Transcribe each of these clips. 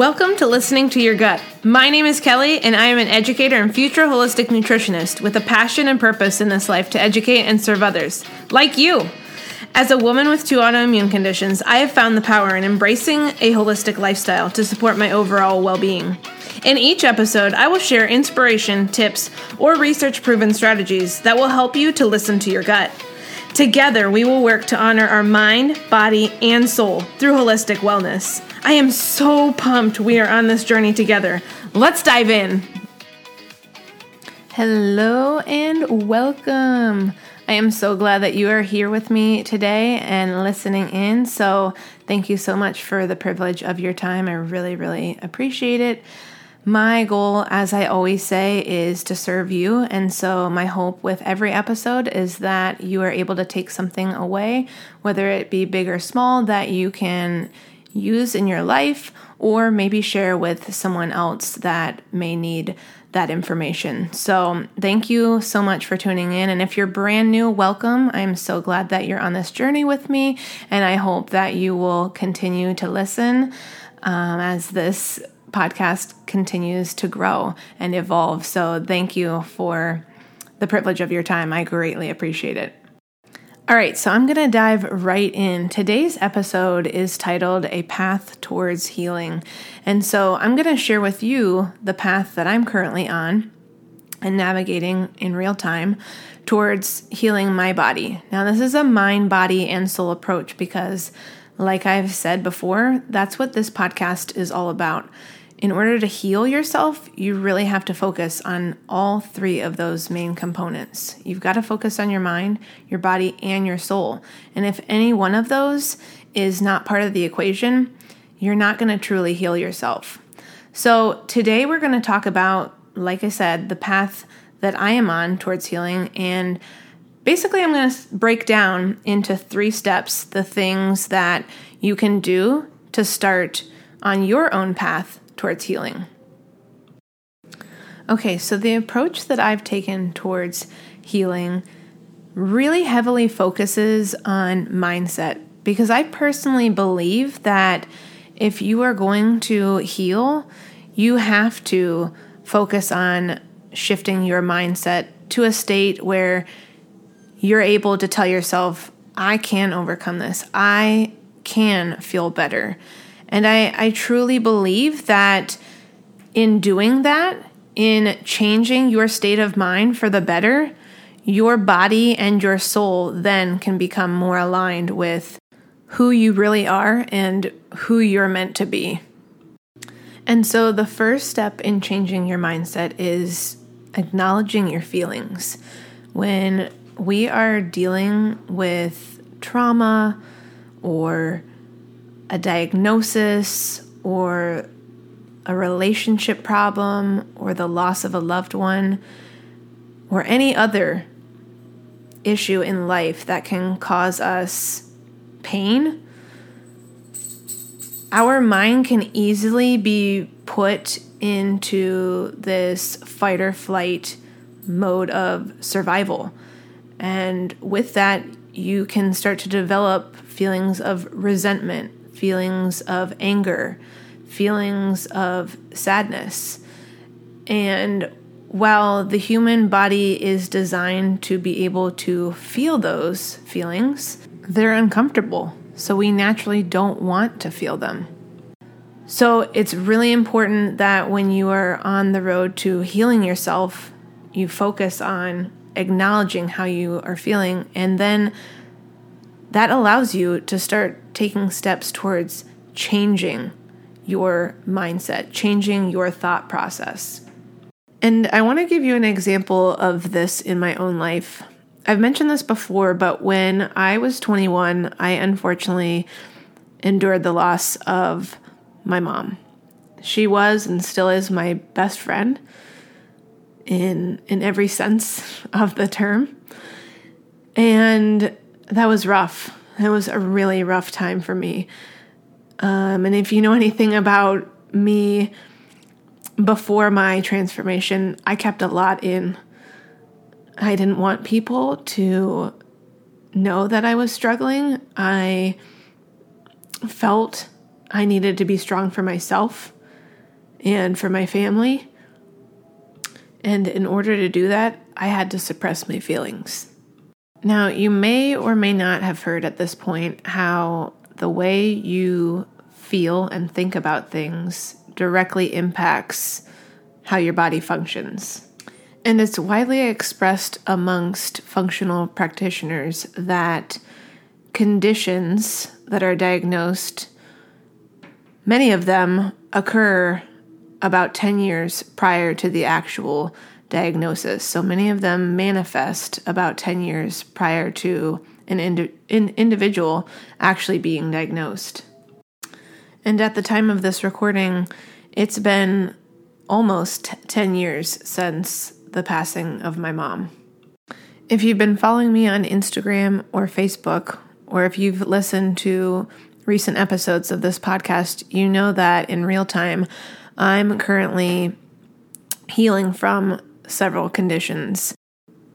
Welcome to Listening to Your Gut. My name is Kelly, and I am an educator and future holistic nutritionist with a passion and purpose in this life to educate and serve others, like you. As a woman with two autoimmune conditions, I have found the power in embracing a holistic lifestyle to support my overall well being. In each episode, I will share inspiration, tips, or research proven strategies that will help you to listen to your gut. Together, we will work to honor our mind, body, and soul through holistic wellness. I am so pumped we are on this journey together. Let's dive in. Hello and welcome. I am so glad that you are here with me today and listening in. So, thank you so much for the privilege of your time. I really, really appreciate it. My goal, as I always say, is to serve you. And so, my hope with every episode is that you are able to take something away, whether it be big or small, that you can use in your life or maybe share with someone else that may need that information. So, thank you so much for tuning in. And if you're brand new, welcome. I'm so glad that you're on this journey with me. And I hope that you will continue to listen um, as this podcast continues to grow and evolve. So, thank you for the privilege of your time. I greatly appreciate it. All right, so I'm going to dive right in. Today's episode is titled A Path Towards Healing. And so I'm going to share with you the path that I'm currently on and navigating in real time towards healing my body. Now, this is a mind, body, and soul approach because, like I've said before, that's what this podcast is all about in order to heal yourself, you really have to focus on all three of those main components. You've got to focus on your mind, your body, and your soul. And if any one of those is not part of the equation, you're not going to truly heal yourself. So, today we're going to talk about, like I said, the path that I am on towards healing. And basically, I'm going to break down into three steps the things that you can do to start on your own path towards healing. Okay, so the approach that I've taken towards healing really heavily focuses on mindset because I personally believe that if you are going to heal, you have to focus on shifting your mindset to a state where you're able to tell yourself, I can overcome this. I can feel better. And I, I truly believe that in doing that, in changing your state of mind for the better, your body and your soul then can become more aligned with who you really are and who you're meant to be. And so, the first step in changing your mindset is acknowledging your feelings. When we are dealing with trauma or a diagnosis or a relationship problem or the loss of a loved one or any other issue in life that can cause us pain, our mind can easily be put into this fight or flight mode of survival. And with that, you can start to develop feelings of resentment, feelings of anger, feelings of sadness. And while the human body is designed to be able to feel those feelings, they're uncomfortable. So we naturally don't want to feel them. So it's really important that when you are on the road to healing yourself, you focus on acknowledging how you are feeling and then that allows you to start taking steps towards changing your mindset, changing your thought process. And I want to give you an example of this in my own life. I've mentioned this before, but when I was 21, I unfortunately endured the loss of my mom. She was and still is my best friend in in every sense of the term. And that was rough. It was a really rough time for me. Um, and if you know anything about me before my transformation, I kept a lot in. I didn't want people to know that I was struggling. I felt I needed to be strong for myself and for my family. And in order to do that, I had to suppress my feelings. Now, you may or may not have heard at this point how the way you feel and think about things directly impacts how your body functions. And it's widely expressed amongst functional practitioners that conditions that are diagnosed, many of them occur about 10 years prior to the actual diagnosis. So many of them manifest about 10 years prior to an, indi- an individual actually being diagnosed. And at the time of this recording, it's been almost 10 years since the passing of my mom. If you've been following me on Instagram or Facebook, or if you've listened to recent episodes of this podcast, you know that in real time, I'm currently healing from several conditions.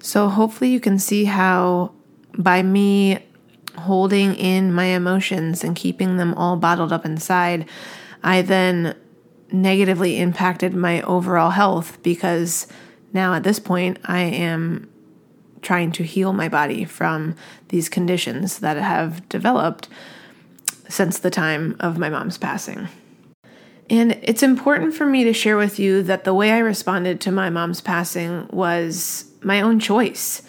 So hopefully, you can see how by me holding in my emotions and keeping them all bottled up inside, I then negatively impacted my overall health because now at this point I am trying to heal my body from these conditions that have developed since the time of my mom's passing. And it's important for me to share with you that the way I responded to my mom's passing was my own choice.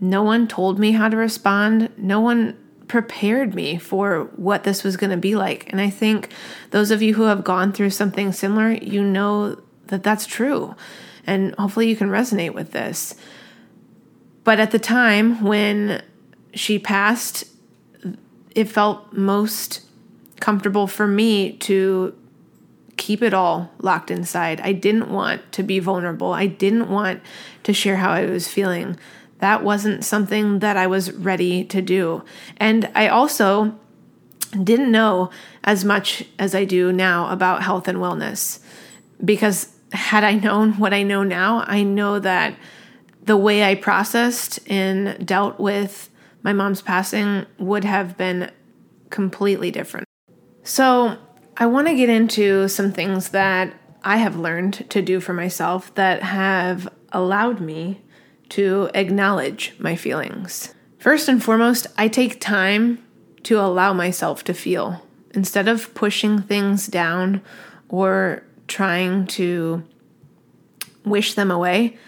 No one told me how to respond. No one prepared me for what this was going to be like. And I think those of you who have gone through something similar, you know that that's true. And hopefully you can resonate with this. But at the time when she passed, it felt most comfortable for me to keep it all locked inside. I didn't want to be vulnerable. I didn't want to share how I was feeling. That wasn't something that I was ready to do. And I also didn't know as much as I do now about health and wellness because had I known what I know now, I know that the way I processed and dealt with my mom's passing would have been completely different. So, I want to get into some things that I have learned to do for myself that have allowed me to acknowledge my feelings. First and foremost, I take time to allow myself to feel instead of pushing things down or trying to wish them away.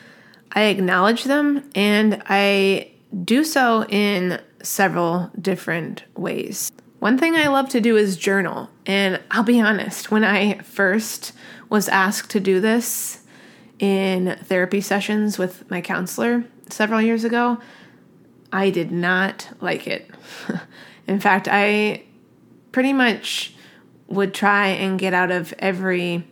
I acknowledge them and I do so in several different ways. One thing I love to do is journal. And I'll be honest, when I first was asked to do this in therapy sessions with my counselor several years ago, I did not like it. in fact, I pretty much would try and get out of every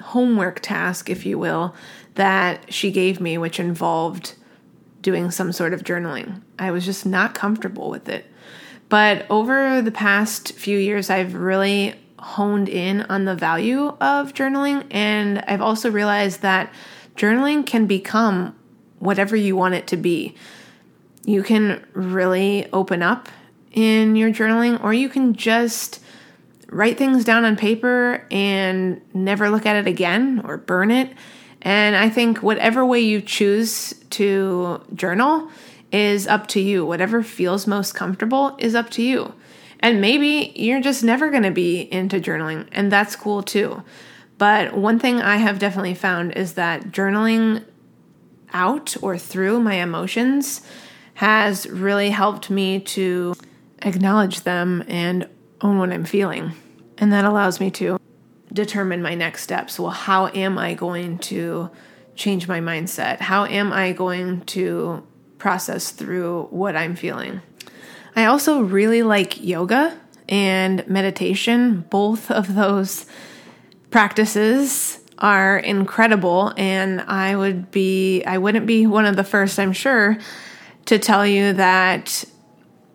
homework task, if you will, that she gave me, which involved doing some sort of journaling. I was just not comfortable with it. But over the past few years, I've really honed in on the value of journaling. And I've also realized that journaling can become whatever you want it to be. You can really open up in your journaling, or you can just write things down on paper and never look at it again or burn it. And I think whatever way you choose to journal, is up to you. Whatever feels most comfortable is up to you. And maybe you're just never going to be into journaling, and that's cool too. But one thing I have definitely found is that journaling out or through my emotions has really helped me to acknowledge them and own what I'm feeling. And that allows me to determine my next steps. Well, how am I going to change my mindset? How am I going to process through what I'm feeling. I also really like yoga and meditation. Both of those practices are incredible and I would be I wouldn't be one of the first, I'm sure, to tell you that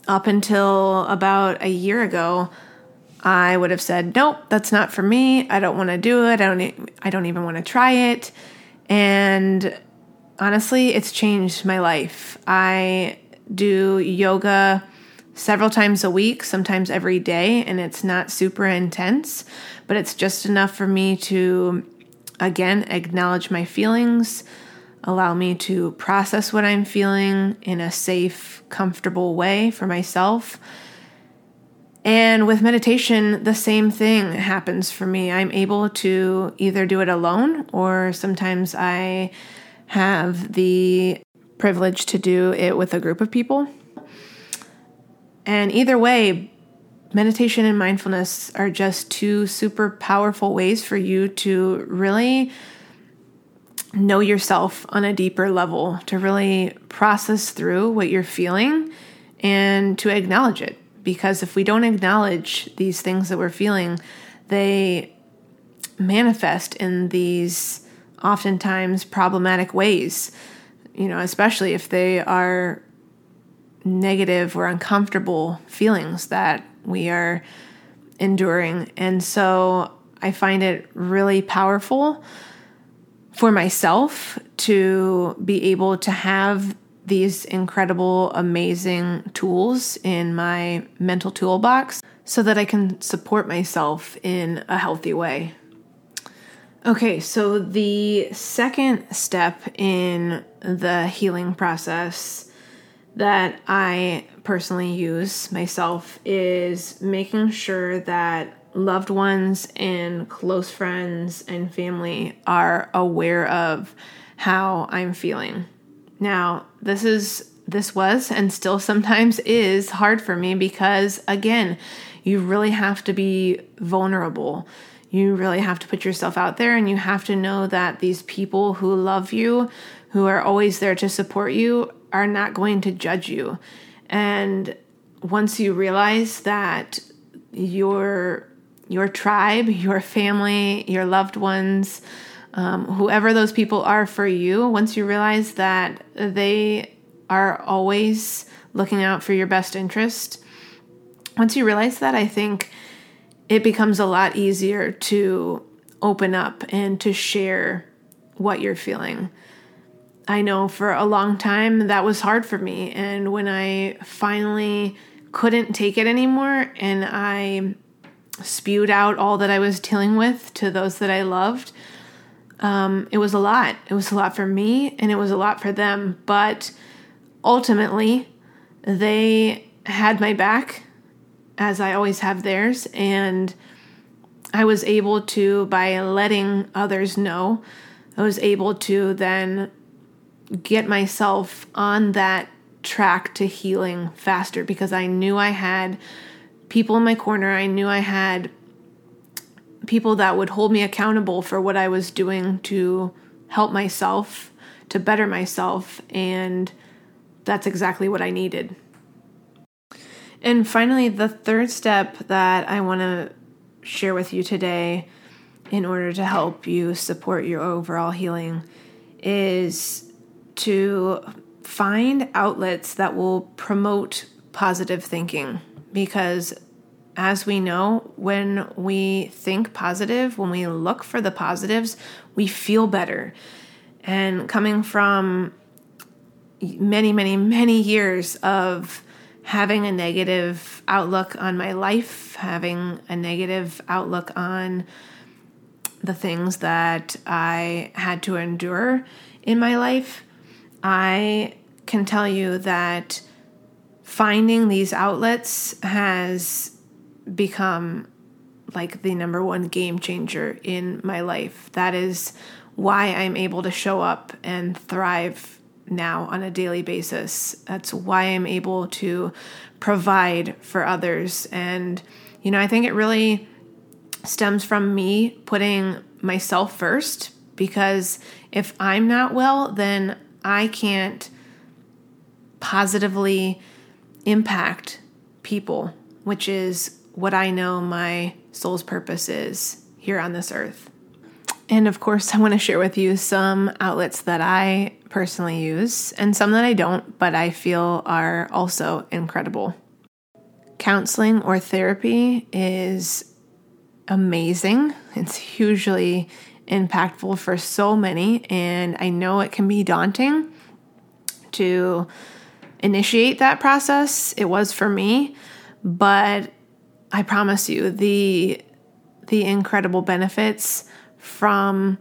up until about a year ago, I would have said, "Nope, that's not for me. I don't want to do it. I don't I don't even want to try it." And honestly, it's changed my life. I do yoga several times a week, sometimes every day, and it's not super intense, but it's just enough for me to, again, acknowledge my feelings, allow me to process what I'm feeling in a safe, comfortable way for myself. And with meditation, the same thing happens for me. I'm able to either do it alone or sometimes I have the privilege to do it with a group of people. And either way, meditation and mindfulness are just two super powerful ways for you to really know yourself on a deeper level, to really process through what you're feeling and to acknowledge it. Because if we don't acknowledge these things that we're feeling, they manifest in these oftentimes problematic ways, you know, especially if they are negative or uncomfortable feelings that we are enduring. And so I find it really powerful for myself to be able to have these incredible, amazing tools in my mental toolbox so that I can support myself in a healthy way. Okay, so the second step in the healing process that I personally use myself is making sure that loved ones and close friends and family are aware of how I'm feeling. Now, this is this was and still sometimes is hard for me because again, you really have to be vulnerable. You really have to put yourself out there and you have to know that these people who love you, who are always there to support you, are not going to judge you. And once you realize that your your tribe, your family, your loved ones, um, whoever those people are for you, once you realize that they are always looking out for your best interest, once you realize that, I think it becomes a lot easier to open up and to share what you're feeling. I know for a long time that was hard for me. And when I finally couldn't take it anymore and I spewed out all that I was dealing with to those that I loved, um, it was a lot. It was a lot for me and it was a lot for them. But ultimately, they had my back as I always have theirs. And I was able to, by letting others know, I was able to then get myself on that track to healing faster because I knew I had people in my corner. I knew I had people that would hold me accountable for what I was doing to help myself, to better myself. And that's exactly what I needed. And finally, the third step that I want to share with you today in order to help you support your overall healing is to find outlets that will promote positive thinking. Because as we know when we think positive when we look for the positives we feel better. And coming from many many many years of having a negative outlook on my life having a negative outlook on the things that i had to endure in my life I can tell you that finding these outlets has become like the number one game changer in my life. That is why I'm able to show up and thrive now on a daily basis. That's why I'm able to provide for others. And, you know, I think it really stems from me putting myself first because if I'm not well, then I can't positively impact people, which is what I know my soul's purpose is here on this earth. And of course, I want to share with you some outlets that I personally use and some that I don't, but I feel are also incredible. Counseling or therapy is amazing. It's hugely impactful for so many. And I know it can be daunting to initiate that process. It was for me, but I promise you the the incredible benefits from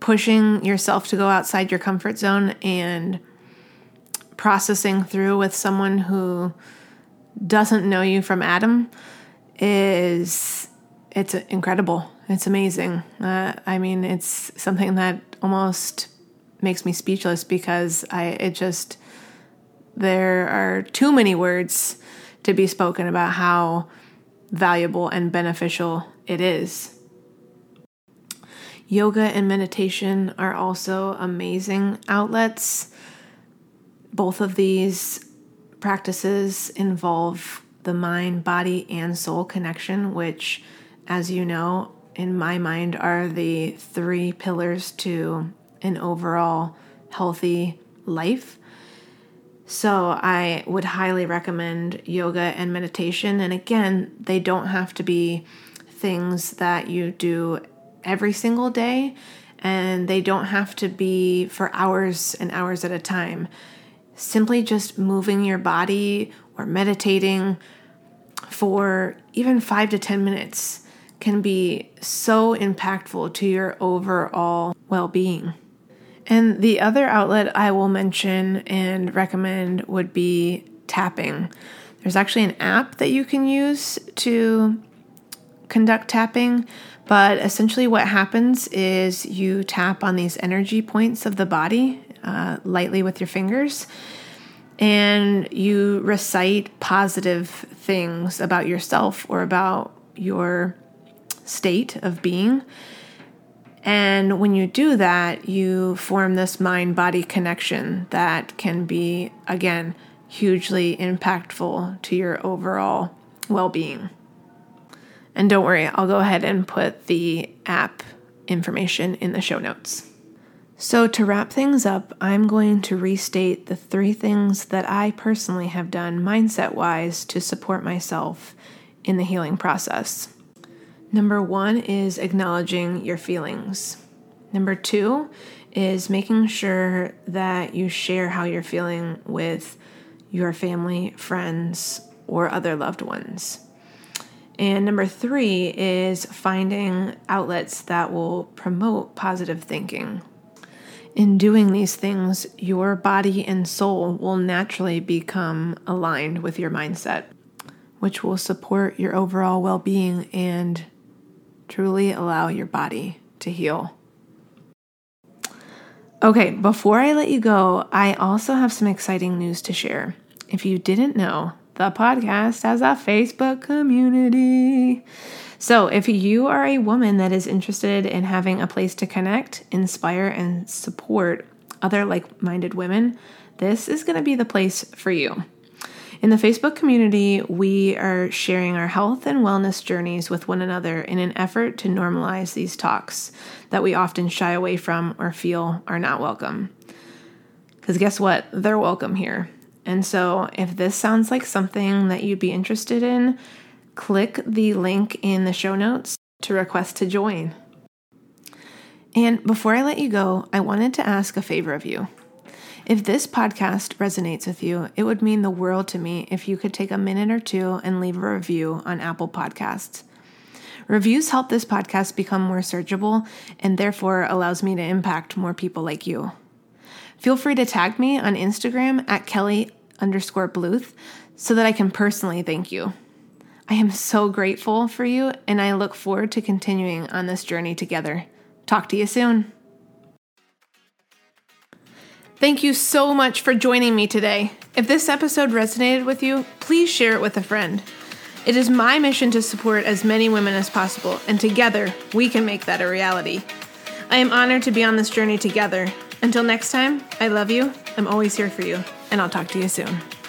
pushing yourself to go outside your comfort zone and processing through with someone who doesn't know you from Adam is it's incredible. It's amazing. Uh, I mean, it's something that almost makes me speechless because I it just there are too many words to be spoken about how valuable and beneficial it is. Yoga and meditation are also amazing outlets. Both of these practices involve the mind, body, and soul connection, which, as you know, in my mind, are the three pillars to an overall healthy life. So, I would highly recommend yoga and meditation. And again, they don't have to be things that you do every single day, and they don't have to be for hours and hours at a time. Simply just moving your body or meditating for even five to 10 minutes can be so impactful to your overall well being. And the other outlet I will mention and recommend would be tapping. There's actually an app that you can use to conduct tapping, but essentially what happens is you tap on these energy points of the body uh, lightly with your fingers and you recite positive things about yourself or about your state of being. And when you do that, you form this mind body connection that can be, again, hugely impactful to your overall well being. And don't worry, I'll go ahead and put the app information in the show notes. So, to wrap things up, I'm going to restate the three things that I personally have done mindset wise to support myself in the healing process. Number one is acknowledging your feelings. Number two is making sure that you share how you're feeling with your family, friends, or other loved ones. And number three is finding outlets that will promote positive thinking in doing these things, your body and soul will naturally become aligned with your mindset, which will support your overall well being and truly allow your body to heal. Okay, before I let you go, I also have some exciting news to share. If you didn't know, the podcast has a Facebook community. So, if you are a woman that is interested in having a place to connect, inspire, and support other like minded women, this is going to be the place for you. In the Facebook community, we are sharing our health and wellness journeys with one another in an effort to normalize these talks that we often shy away from or feel are not welcome. Because guess what? They're welcome here. And so, if this sounds like something that you'd be interested in, click the link in the show notes to request to join. And before I let you go, I wanted to ask a favor of you. If this podcast resonates with you, it would mean the world to me if you could take a minute or two and leave a review on Apple Podcasts. Reviews help this podcast become more searchable and therefore allows me to impact more people like you. Feel free to tag me on Instagram at Kelly underscore Bluth so that I can personally thank you. I am so grateful for you, and I look forward to continuing on this journey together. Talk to you soon. Thank you so much for joining me today. If this episode resonated with you, please share it with a friend. It is my mission to support as many women as possible, and together we can make that a reality. I am honored to be on this journey together. Until next time, I love you, I'm always here for you, and I'll talk to you soon.